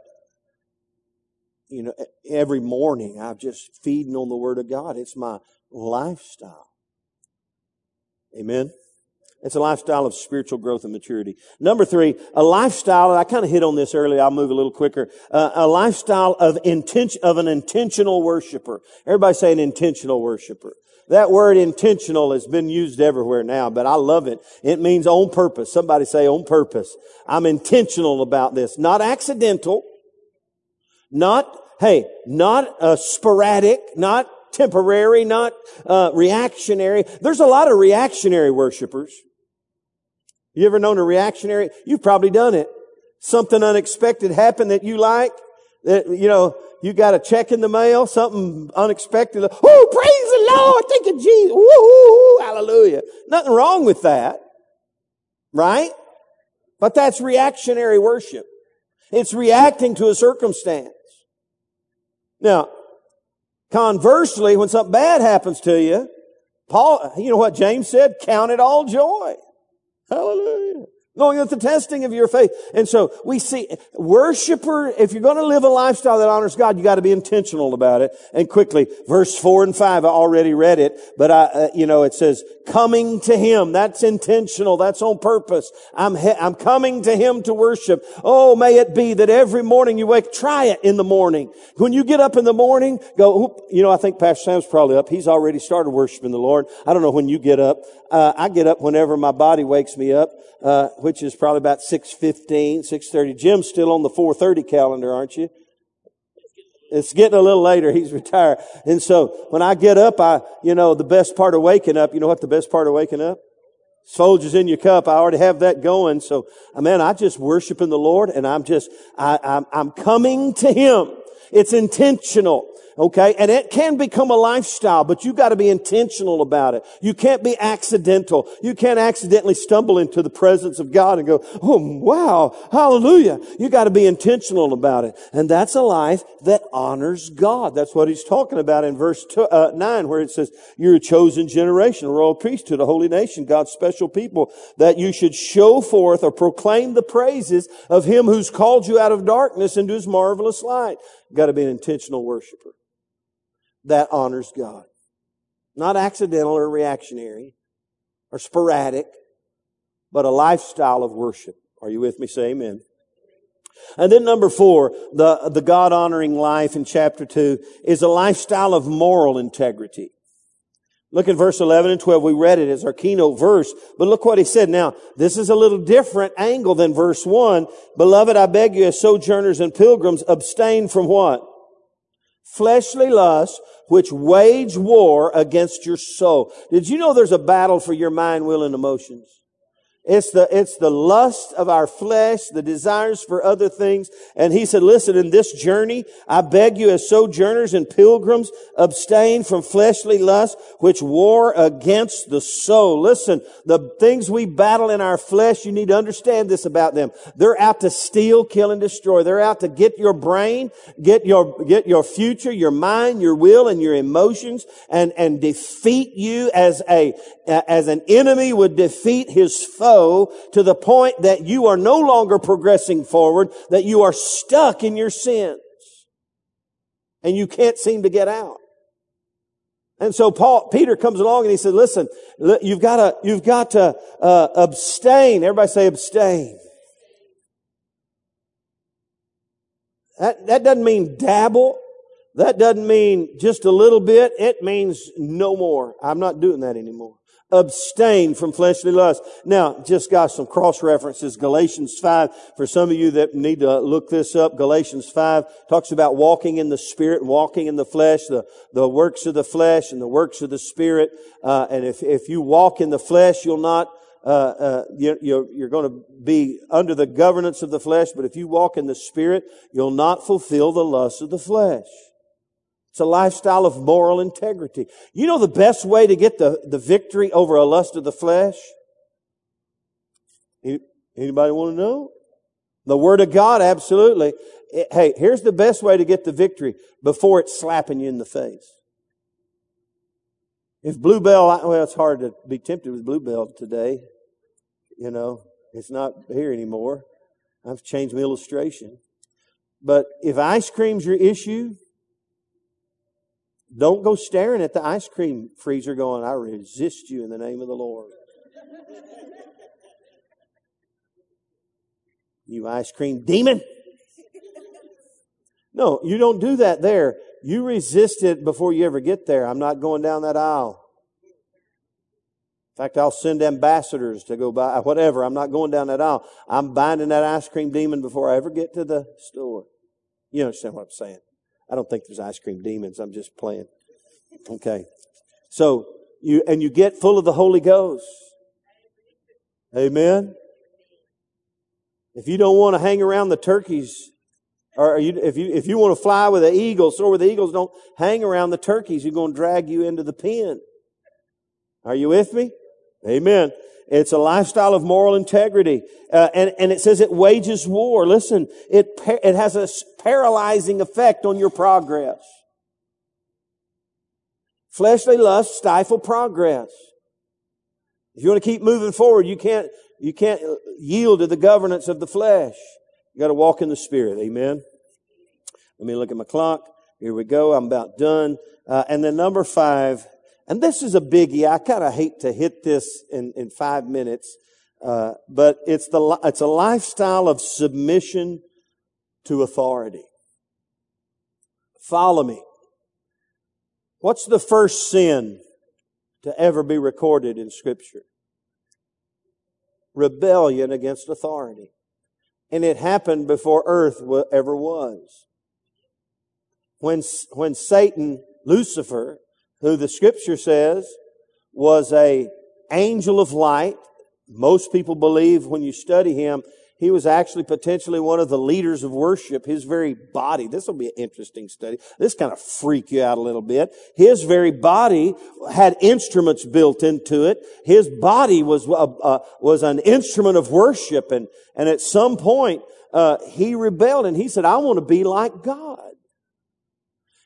you know, every morning I'm just feeding on the Word of God. It's my lifestyle. Amen. It's a lifestyle of spiritual growth and maturity. Number three, a lifestyle, and I kind of hit on this earlier, I'll move a little quicker, uh, a lifestyle of intention, of an intentional worshiper. Everybody say an intentional worshiper. That word intentional has been used everywhere now, but I love it. It means on purpose. Somebody say on purpose. I'm intentional about this. Not accidental. Not, hey, not uh, sporadic, not temporary, not uh, reactionary. There's a lot of reactionary worshipers. You ever known a reactionary? You've probably done it. Something unexpected happened that you like. That, you know, you got a check in the mail, something unexpected. Oh, praise the Lord. Thank you, Jesus. Woo, hallelujah. Nothing wrong with that. Right? But that's reactionary worship. It's reacting to a circumstance. Now, conversely, when something bad happens to you, Paul, you know what James said? Count it all joy. Hallelujah. Knowing that the testing of your faith. And so we see worshiper, if you're going to live a lifestyle that honors God, you got to be intentional about it. And quickly, verse four and five, I already read it, but I, uh, you know, it says, coming to Him. That's intentional. That's on purpose. I'm, he- I'm coming to Him to worship. Oh, may it be that every morning you wake, try it in the morning. When you get up in the morning, go, you know, I think Pastor Sam's probably up. He's already started worshiping the Lord. I don't know when you get up. Uh, I get up whenever my body wakes me up, uh, which is probably about 6.15, 6.30. Jim's still on the 4.30 calendar, aren't you? It's getting a little later. He's retired. And so when I get up, I, you know, the best part of waking up, you know what the best part of waking up? Folgers in your cup. I already have that going. So, uh, man, I just worship in the Lord and I'm just, I, I'm, I'm coming to Him. It's intentional. Okay. And it can become a lifestyle, but you got to be intentional about it. You can't be accidental. You can't accidentally stumble into the presence of God and go, Oh, wow. Hallelujah. You got to be intentional about it. And that's a life that honors God. That's what he's talking about in verse two, uh, nine, where it says, you're a chosen generation, a royal priesthood, a holy nation, God's special people, that you should show forth or proclaim the praises of him who's called you out of darkness into his marvelous light. You've got to be an intentional worshiper that honors God. Not accidental or reactionary or sporadic, but a lifestyle of worship. Are you with me? Say amen. And then number four, the, the God honoring life in chapter two is a lifestyle of moral integrity. Look at verse 11 and 12. We read it as our keynote verse, but look what he said. Now, this is a little different angle than verse 1. Beloved, I beg you as sojourners and pilgrims, abstain from what? Fleshly lusts, which wage war against your soul. Did you know there's a battle for your mind, will, and emotions? It's the, it's the lust of our flesh, the desires for other things. And he said, listen, in this journey, I beg you as sojourners and pilgrims, abstain from fleshly lust, which war against the soul. Listen, the things we battle in our flesh, you need to understand this about them. They're out to steal, kill, and destroy. They're out to get your brain, get your, get your future, your mind, your will, and your emotions, and, and defeat you as a, as an enemy would defeat his foe to the point that you are no longer progressing forward, that you are stuck in your sins. And you can't seem to get out. And so Paul, Peter comes along and he said, listen, you've got to, you've got to, uh, abstain. Everybody say abstain. That, that doesn't mean dabble. That doesn't mean just a little bit. It means no more. I'm not doing that anymore abstain from fleshly lust. Now, just got some cross references. Galatians 5, for some of you that need to look this up, Galatians 5 talks about walking in the spirit and walking in the flesh, the, the works of the flesh and the works of the spirit. Uh, and if, if you walk in the flesh, you'll not, uh, uh, you, you're, you're going to be under the governance of the flesh, but if you walk in the spirit, you'll not fulfill the lust of the flesh. It's a lifestyle of moral integrity. You know the best way to get the, the victory over a lust of the flesh? Anybody want to know? The Word of God, absolutely. It, hey, here's the best way to get the victory before it's slapping you in the face. If Blue Bell, well, it's hard to be tempted with Blue Bell today. You know, it's not here anymore. I've changed my illustration. But if ice cream's your issue, don't go staring at the ice cream freezer going, I resist you in the name of the Lord. you ice cream demon. No, you don't do that there. You resist it before you ever get there. I'm not going down that aisle. In fact, I'll send ambassadors to go buy whatever. I'm not going down that aisle. I'm binding that ice cream demon before I ever get to the store. You understand what I'm saying? I don't think there's ice cream demons. I'm just playing. Okay. So you, and you get full of the Holy Ghost. Amen. If you don't want to hang around the turkeys, or you, if you, if you want to fly with the eagles, soar with the eagles, don't hang around the turkeys. You're going to drag you into the pen. Are you with me? Amen. It's a lifestyle of moral integrity. Uh, and, and it says it wages war. Listen, it, it has a paralyzing effect on your progress. Fleshly lust stifle progress. If you want to keep moving forward, you can't, you can't yield to the governance of the flesh. You got to walk in the Spirit. Amen. Let me look at my clock. Here we go. I'm about done. Uh, and then number five, and this is a biggie. I kind of hate to hit this in, in five minutes, uh, but it's the it's a lifestyle of submission to authority. Follow me. What's the first sin to ever be recorded in Scripture? Rebellion against authority. And it happened before earth ever was. When, when Satan, Lucifer, who the scripture says was a angel of light. Most people believe when you study him, he was actually potentially one of the leaders of worship. His very body, this will be an interesting study. This kind of freak you out a little bit. His very body had instruments built into it. His body was, uh, uh, was an instrument of worship. And, and at some point, uh, he rebelled and he said, I want to be like God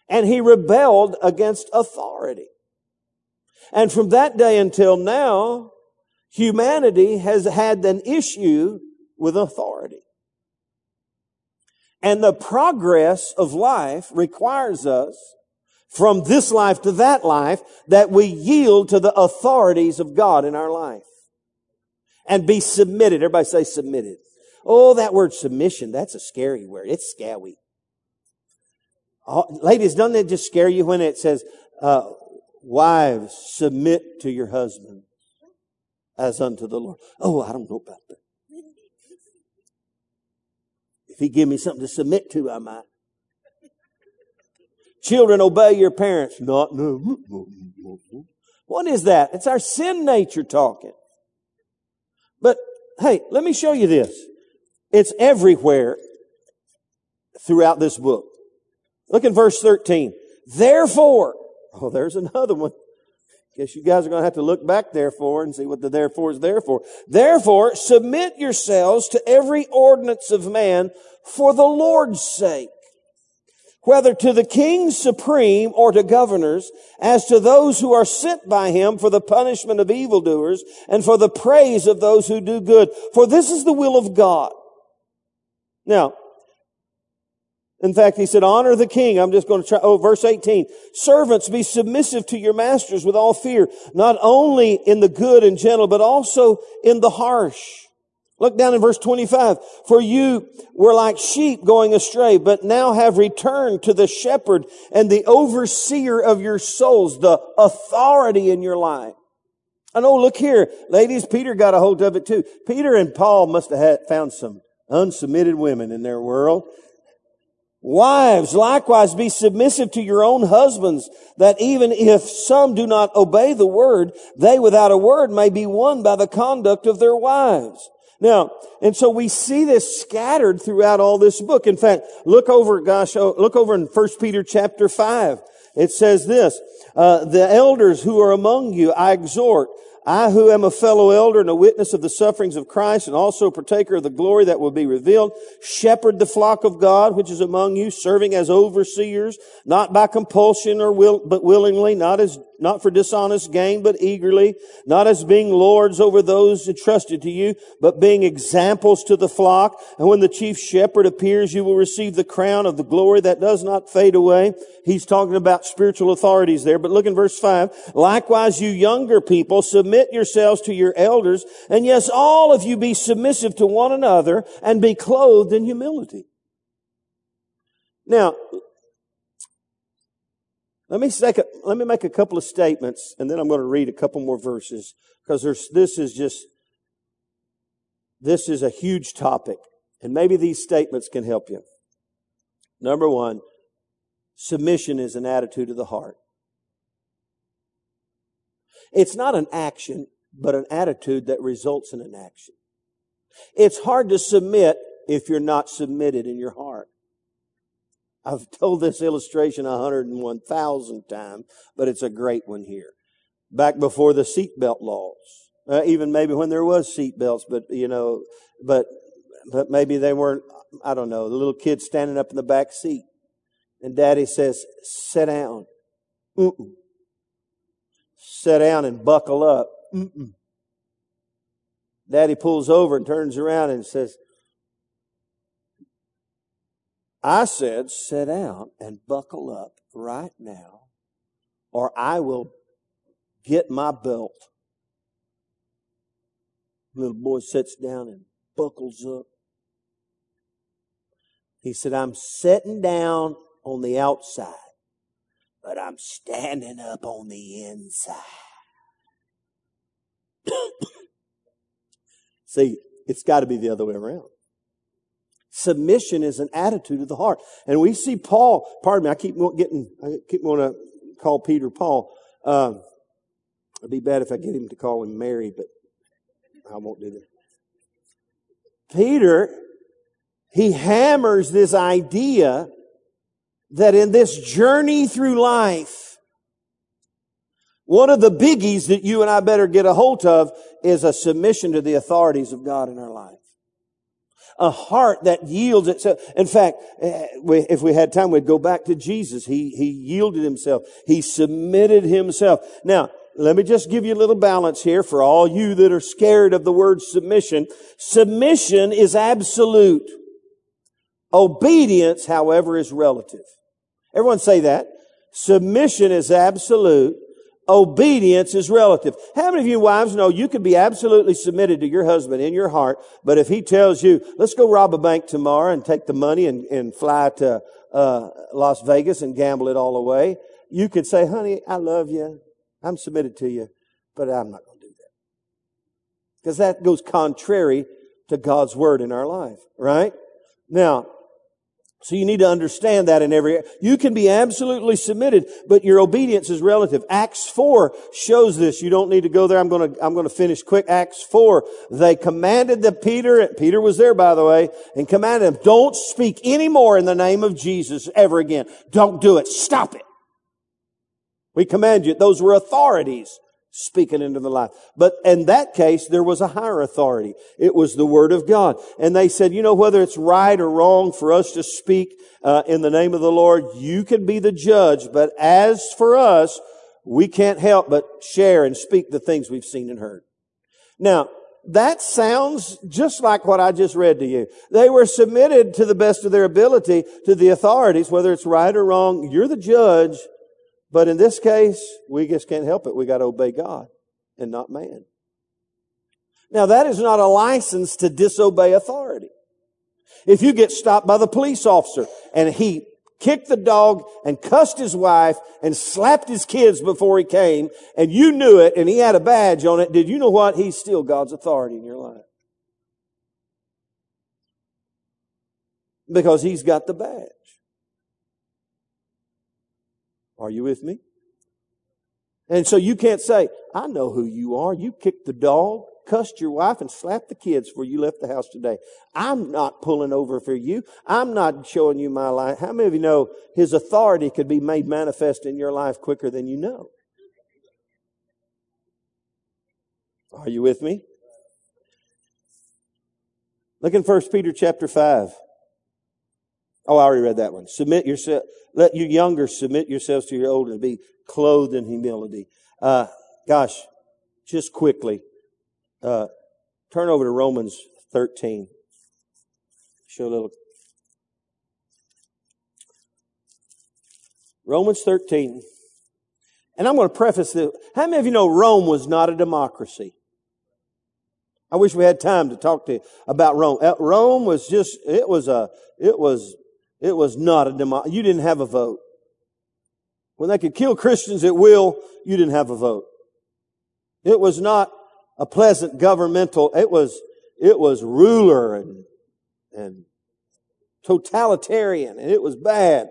and he rebelled against authority. And from that day until now, humanity has had an issue with authority. And the progress of life requires us from this life to that life that we yield to the authorities of God in our life and be submitted. Everybody say submitted. Oh, that word submission, that's a scary word. It's scary. Ladies, doesn't it just scare you when it says, uh, Wives, submit to your husband as unto the Lord. Oh, I don't know about that. If he give me something to submit to, I might. Children, obey your parents. Not, no. What is that? It's our sin nature talking. But hey, let me show you this. It's everywhere throughout this book. Look in verse 13. Therefore, oh, there's another one. Guess you guys are going to have to look back therefore and see what the therefore is there for. Therefore, submit yourselves to every ordinance of man for the Lord's sake whether to the king supreme or to governors, as to those who are sent by him for the punishment of evildoers and for the praise of those who do good. For this is the will of God. Now, in fact, he said, honor the king. I'm just going to try. Oh, verse 18. Servants, be submissive to your masters with all fear, not only in the good and gentle, but also in the harsh. Look down in verse 25. For you were like sheep going astray, but now have returned to the shepherd and the overseer of your souls, the authority in your life. And oh, look here, ladies, Peter got a hold of it too. Peter and Paul must have had, found some unsubmitted women in their world. Wives, likewise be submissive to your own husbands, that even if some do not obey the word, they without a word may be won by the conduct of their wives. Now, and so we see this scattered throughout all this book. In fact, look over, gosh, oh, look over in 1 Peter chapter 5. It says this, uh, the elders who are among you, I exhort, I who am a fellow elder and a witness of the sufferings of Christ and also a partaker of the glory that will be revealed, shepherd the flock of God which is among you, serving as overseers, not by compulsion or will, but willingly, not as not for dishonest gain, but eagerly, not as being lords over those entrusted to you, but being examples to the flock. And when the chief shepherd appears, you will receive the crown of the glory that does not fade away. He's talking about spiritual authorities there, but look in verse five. Likewise, you younger people, submit yourselves to your elders, and yes, all of you be submissive to one another and be clothed in humility. Now, let me, a, let me make a couple of statements and then I'm going to read a couple more verses because this is just, this is a huge topic and maybe these statements can help you. Number one, submission is an attitude of the heart. It's not an action, but an attitude that results in an action. It's hard to submit if you're not submitted in your heart. I've told this illustration 101,000 times, but it's a great one here. Back before the seatbelt laws, uh, even maybe when there was seatbelts, but you know, but but maybe they weren't. I don't know. The little kid standing up in the back seat, and Daddy says, "Sit down." Mm-mm. Sit down and buckle up. Mm-mm. Daddy pulls over and turns around and says, I said, sit down and buckle up right now, or I will get my belt. Little boy sits down and buckles up. He said, I'm sitting down on the outside, but I'm standing up on the inside. See, it's got to be the other way around. Submission is an attitude of the heart. And we see Paul, pardon me, I keep getting, I keep wanting to call Peter Paul. Um, it'd be bad if I get him to call him Mary, but I won't do that. Peter, he hammers this idea that in this journey through life, one of the biggies that you and I better get a hold of is a submission to the authorities of God in our life a heart that yields itself. In fact, eh, if we had time, we'd go back to Jesus. He, he yielded himself. He submitted himself. Now, let me just give you a little balance here for all you that are scared of the word submission. Submission is absolute. Obedience, however, is relative. Everyone say that. Submission is absolute. Obedience is relative. How many of you wives know you can be absolutely submitted to your husband in your heart, but if he tells you, let's go rob a bank tomorrow and take the money and, and fly to uh, Las Vegas and gamble it all away, you could say, honey, I love you. I'm submitted to you, but I'm not going to do that. Because that goes contrary to God's word in our life, right? Now, so you need to understand that in every, you can be absolutely submitted, but your obedience is relative. Acts 4 shows this. You don't need to go there. I'm going to, I'm going to finish quick. Acts 4. They commanded the Peter, Peter was there by the way, and commanded him, don't speak anymore in the name of Jesus ever again. Don't do it. Stop it. We command you. Those were authorities speaking into the life. But in that case, there was a higher authority. It was the Word of God. And they said, you know, whether it's right or wrong for us to speak uh, in the name of the Lord, you can be the judge. But as for us, we can't help but share and speak the things we've seen and heard. Now, that sounds just like what I just read to you. They were submitted to the best of their ability to the authorities, whether it's right or wrong. You're the judge. But in this case, we just can't help it. We got to obey God and not man. Now that is not a license to disobey authority. If you get stopped by the police officer and he kicked the dog and cussed his wife and slapped his kids before he came and you knew it and he had a badge on it, did you know what? He's still God's authority in your life. Because he's got the badge. Are you with me? And so you can't say, I know who you are. You kicked the dog, cussed your wife, and slapped the kids before you left the house today. I'm not pulling over for you. I'm not showing you my life. How many of you know his authority could be made manifest in your life quicker than you know? Are you with me? Look in 1 Peter chapter 5. Oh, I already read that one. Submit yourself. Let your younger submit yourselves to your older and be clothed in humility. Uh, gosh, just quickly, uh, turn over to Romans 13. Show a little. Romans 13. And I'm going to preface this. How many of you know Rome was not a democracy? I wish we had time to talk to you about Rome. Uh, Rome was just, it was a, it was it was not a democracy. You didn't have a vote. When they could kill Christians at will, you didn't have a vote. It was not a pleasant governmental, it was, it was ruler and, and totalitarian and it was bad.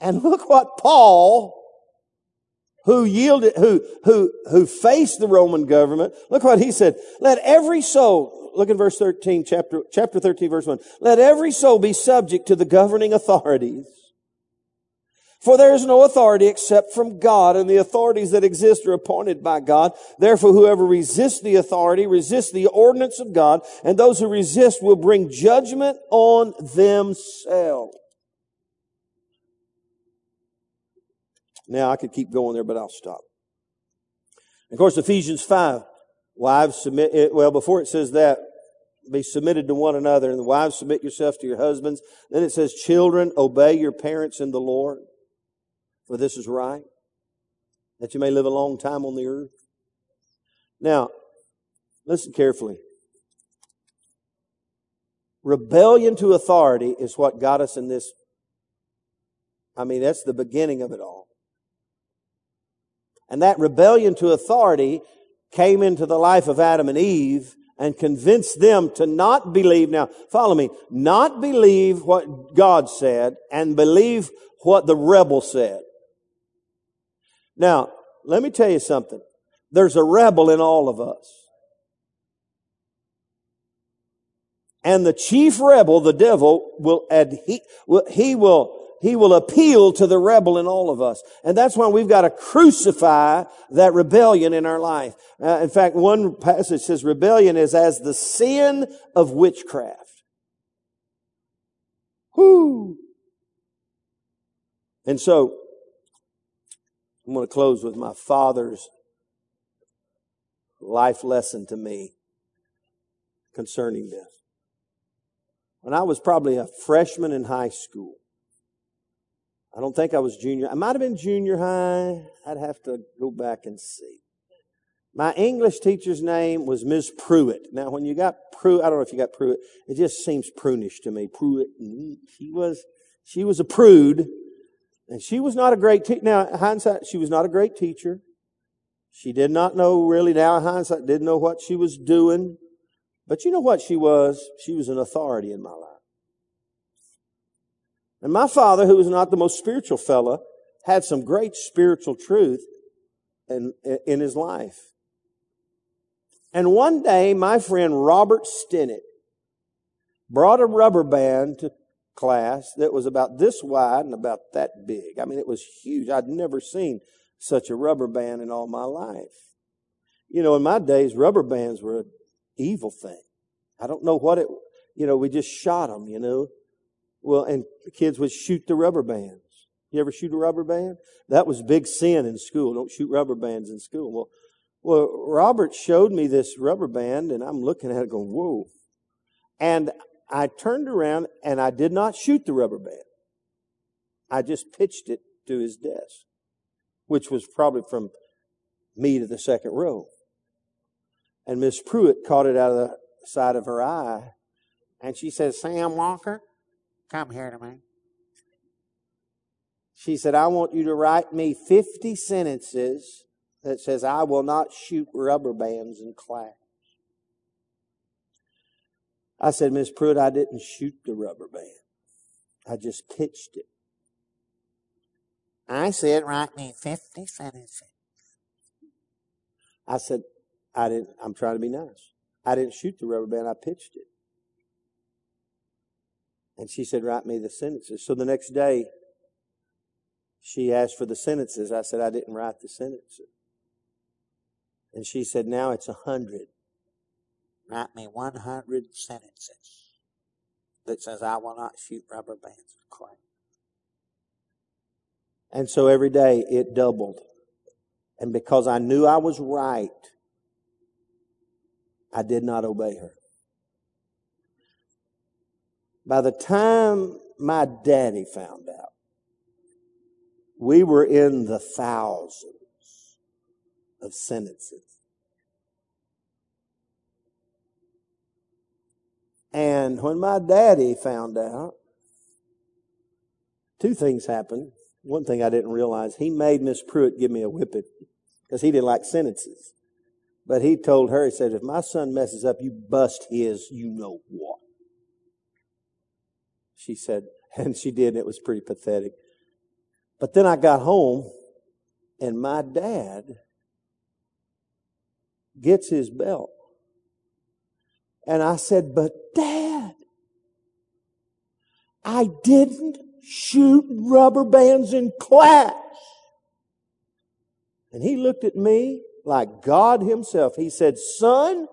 And look what Paul, who yielded, who, who, who faced the Roman government, look what he said. Let every soul, look in verse 13, chapter, chapter 13, verse 1. Let every soul be subject to the governing authorities. For there is no authority except from God, and the authorities that exist are appointed by God. Therefore, whoever resists the authority resists the ordinance of God, and those who resist will bring judgment on themselves. Now, I could keep going there, but I'll stop. Of course, Ephesians 5 Wives submit, it, well, before it says that, be submitted to one another, and the wives submit yourself to your husbands. Then it says, children, obey your parents in the Lord, for this is right, that you may live a long time on the earth. Now, listen carefully. Rebellion to authority is what got us in this. I mean, that's the beginning of it all. And that rebellion to authority came into the life of Adam and Eve and convinced them to not believe. Now, follow me. Not believe what God said and believe what the rebel said. Now, let me tell you something. There's a rebel in all of us. And the chief rebel, the devil, will, add, he, he will he will appeal to the rebel in all of us. And that's why we've got to crucify that rebellion in our life. Uh, in fact, one passage says rebellion is as the sin of witchcraft. Whoo! And so, I'm going to close with my father's life lesson to me concerning this. When I was probably a freshman in high school, I don't think I was junior. I might have been junior high. I'd have to go back and see. My English teacher's name was Ms. Pruitt. Now, when you got Pruitt, I don't know if you got Pruitt. It just seems prunish to me. Pruitt. She was, she was a prude, and she was not a great teacher. Now, hindsight, she was not a great teacher. She did not know really now hindsight, didn't know what she was doing. But you know what she was? She was an authority in my life. And my father, who was not the most spiritual fella, had some great spiritual truth in, in his life. And one day, my friend Robert Stinnett brought a rubber band to class that was about this wide and about that big. I mean, it was huge. I'd never seen such a rubber band in all my life. You know, in my days, rubber bands were an evil thing. I don't know what it, you know, we just shot them, you know. Well, and kids would shoot the rubber bands. You ever shoot a rubber band? That was big sin in school. Don't shoot rubber bands in school. Well, well, Robert showed me this rubber band and I'm looking at it going, whoa. And I turned around and I did not shoot the rubber band. I just pitched it to his desk, which was probably from me to the second row. And Miss Pruitt caught it out of the side of her eye and she said, Sam Walker, come here to me. She said, I want you to write me 50 sentences that says, I will not shoot rubber bands in class. I said, Miss Pruitt, I didn't shoot the rubber band. I just pitched it. I said, write me 50 sentences. I said, I didn't, I'm trying to be nice. I didn't shoot the rubber band, I pitched it. And she said, write me the sentences. So the next day, she asked for the sentences. I said, I didn't write the sentences. And she said, now it's a hundred. Write me 100 sentences that says, I will not shoot rubber bands of clay. And so every day it doubled. And because I knew I was right, I did not obey her. By the time my daddy found out, we were in the thousands of sentences. And when my daddy found out, two things happened. One thing I didn't realize, he made Miss Pruitt give me a whipping because he didn't like sentences. But he told her, he said, if my son messes up, you bust his, you know what. She said, and she did, and it was pretty pathetic. But then I got home, and my dad gets his belt. And I said, But dad, I didn't shoot rubber bands in class. And he looked at me like God himself. He said, Son,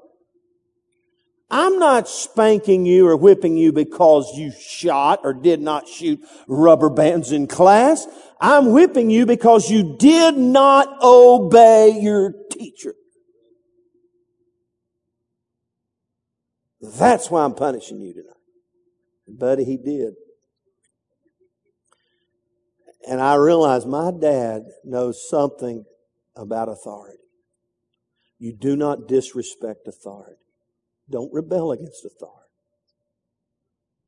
I'm not spanking you or whipping you because you shot or did not shoot rubber bands in class. I'm whipping you because you did not obey your teacher. That's why I'm punishing you tonight. Buddy, he did. And I realized my dad knows something about authority. You do not disrespect authority. Don't rebel against authority.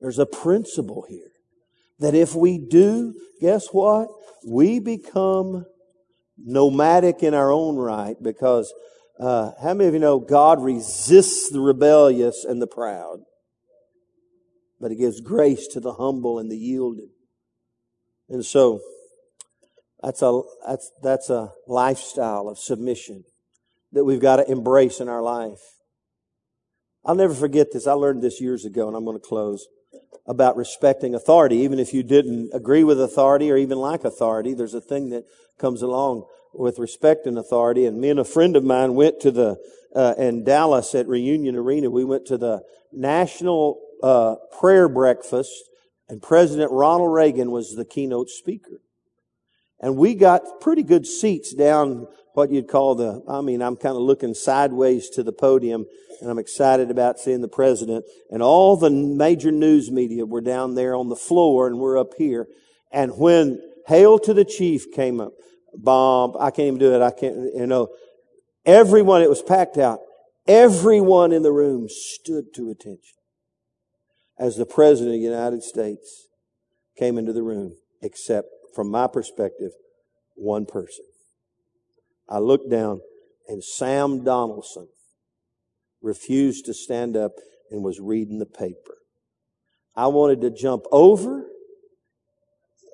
There's a principle here that if we do, guess what? We become nomadic in our own right because uh, how many of you know God resists the rebellious and the proud, but He gives grace to the humble and the yielded. And so, that's a that's that's a lifestyle of submission that we've got to embrace in our life. I'll never forget this. I learned this years ago, and I'm going to close about respecting authority. Even if you didn't agree with authority or even like authority, there's a thing that comes along with respect and authority. And me and a friend of mine went to the, uh, in Dallas at Reunion Arena, we went to the National uh, Prayer Breakfast, and President Ronald Reagan was the keynote speaker. And we got pretty good seats down what you'd call the, I mean, I'm kind of looking sideways to the podium and I'm excited about seeing the president and all the major news media were down there on the floor and we're up here. And when Hail to the Chief came up, bomb. I can't even do it. I can't, you know, everyone, it was packed out. Everyone in the room stood to attention as the President of the United States came into the room, except from my perspective, one person. I looked down and Sam Donaldson refused to stand up and was reading the paper. I wanted to jump over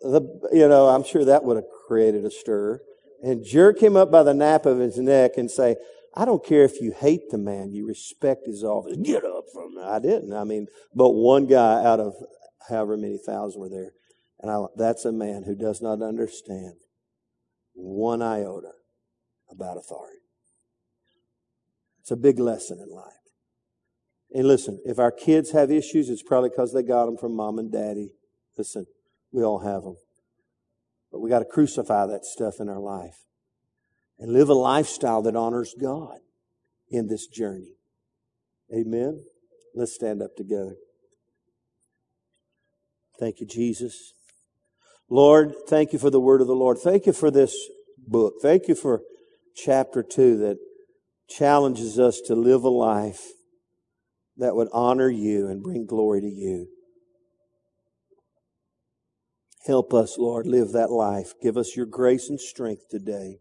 the, you know, I'm sure that would have created a stir and jerk him up by the nape of his neck and say, I don't care if you hate the man, you respect his office. Get up from there. I didn't. I mean, but one guy out of however many thousand were there. And I, that's a man who does not understand one iota about authority. It's a big lesson in life. And listen, if our kids have issues, it's probably because they got them from mom and daddy. Listen, we all have them. But we got to crucify that stuff in our life and live a lifestyle that honors God in this journey. Amen. Let's stand up together. Thank you, Jesus. Lord, thank you for the word of the Lord. Thank you for this book. Thank you for chapter two that challenges us to live a life that would honor you and bring glory to you. Help us, Lord, live that life. Give us your grace and strength today.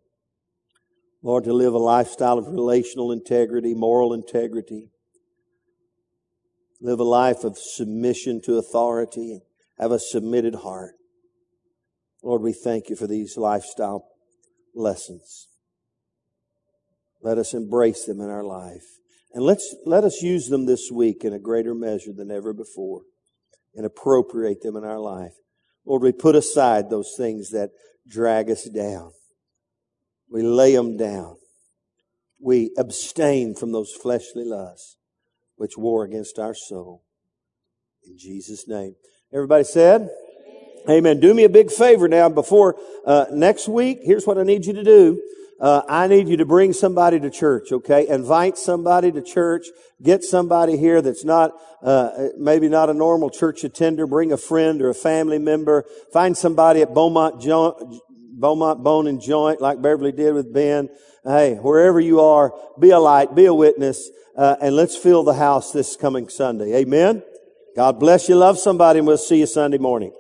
Lord, to live a lifestyle of relational integrity, moral integrity. Live a life of submission to authority have a submitted heart. Lord, we thank you for these lifestyle lessons. Let us embrace them in our life. And let's, let us use them this week in a greater measure than ever before and appropriate them in our life. Lord, we put aside those things that drag us down. We lay them down. We abstain from those fleshly lusts which war against our soul. In Jesus' name. Everybody said? Amen. Do me a big favor now before uh, next week. Here's what I need you to do. Uh, I need you to bring somebody to church, okay? Invite somebody to church. Get somebody here that's not, uh, maybe not a normal church attender. Bring a friend or a family member. Find somebody at Beaumont, Beaumont Bone and Joint like Beverly did with Ben. Hey, wherever you are, be a light, be a witness, uh, and let's fill the house this coming Sunday. Amen? God bless you. Love somebody and we'll see you Sunday morning.